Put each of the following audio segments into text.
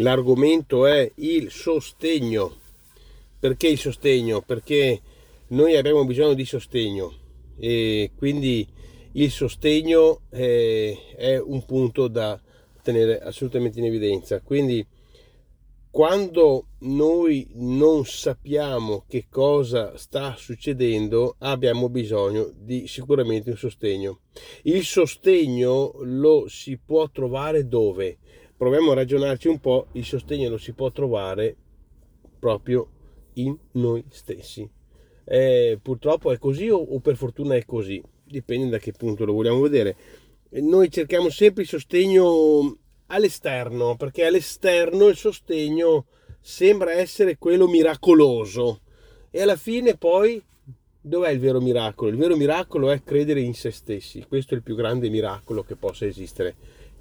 L'argomento è il sostegno. Perché il sostegno? Perché noi abbiamo bisogno di sostegno e quindi il sostegno è, è un punto da tenere assolutamente in evidenza. Quindi quando noi non sappiamo che cosa sta succedendo, abbiamo bisogno di sicuramente un sostegno. Il sostegno lo si può trovare dove? Proviamo a ragionarci un po', il sostegno lo si può trovare proprio in noi stessi. Eh, purtroppo è così o, o per fortuna è così, dipende da che punto lo vogliamo vedere. Noi cerchiamo sempre il sostegno all'esterno, perché all'esterno il sostegno sembra essere quello miracoloso e alla fine poi dov'è il vero miracolo? Il vero miracolo è credere in se stessi, questo è il più grande miracolo che possa esistere.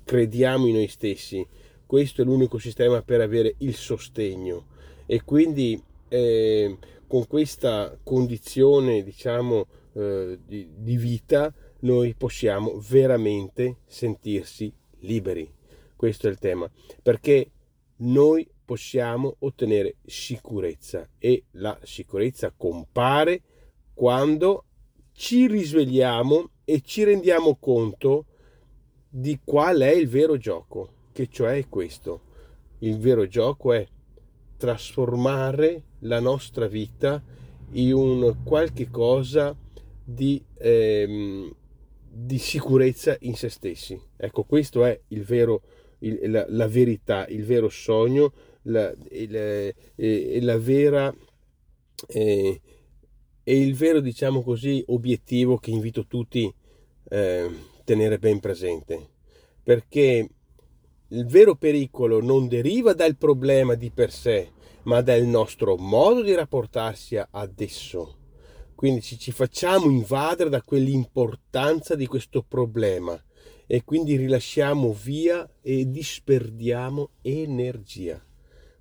Crediamo in noi stessi, questo è l'unico sistema per avere il sostegno. E quindi eh, con questa condizione diciamo eh, di, di vita noi possiamo veramente sentirsi liberi. Questo è il tema, perché noi possiamo ottenere sicurezza e la sicurezza compare quando ci risvegliamo e ci rendiamo conto di qual è il vero gioco, che cioè è questo. Il vero gioco è trasformare la nostra vita in un qualche cosa di, ehm, di sicurezza in se stessi. Ecco, questo è il vero il, la, la, verità, il vero sogno, la, il, eh, la vera eh, e il vero, diciamo così, obiettivo che invito tutti eh, tenere ben presente. Perché il vero pericolo non deriva dal problema di per sé, ma dal nostro modo di rapportarsi ad esso. Quindi ci, ci facciamo invadere da quell'importanza di questo problema e quindi rilasciamo via e disperdiamo energia.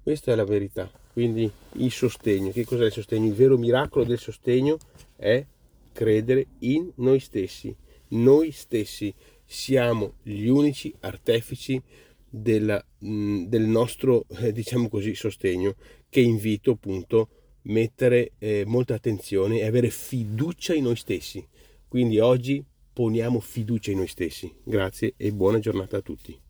Questa è la verità. Quindi il sostegno, che cos'è il sostegno? Il vero miracolo del sostegno è credere in noi stessi. Noi stessi siamo gli unici artefici della, del nostro, eh, diciamo così, sostegno, che invito appunto a mettere eh, molta attenzione e avere fiducia in noi stessi. Quindi oggi poniamo fiducia in noi stessi. Grazie e buona giornata a tutti.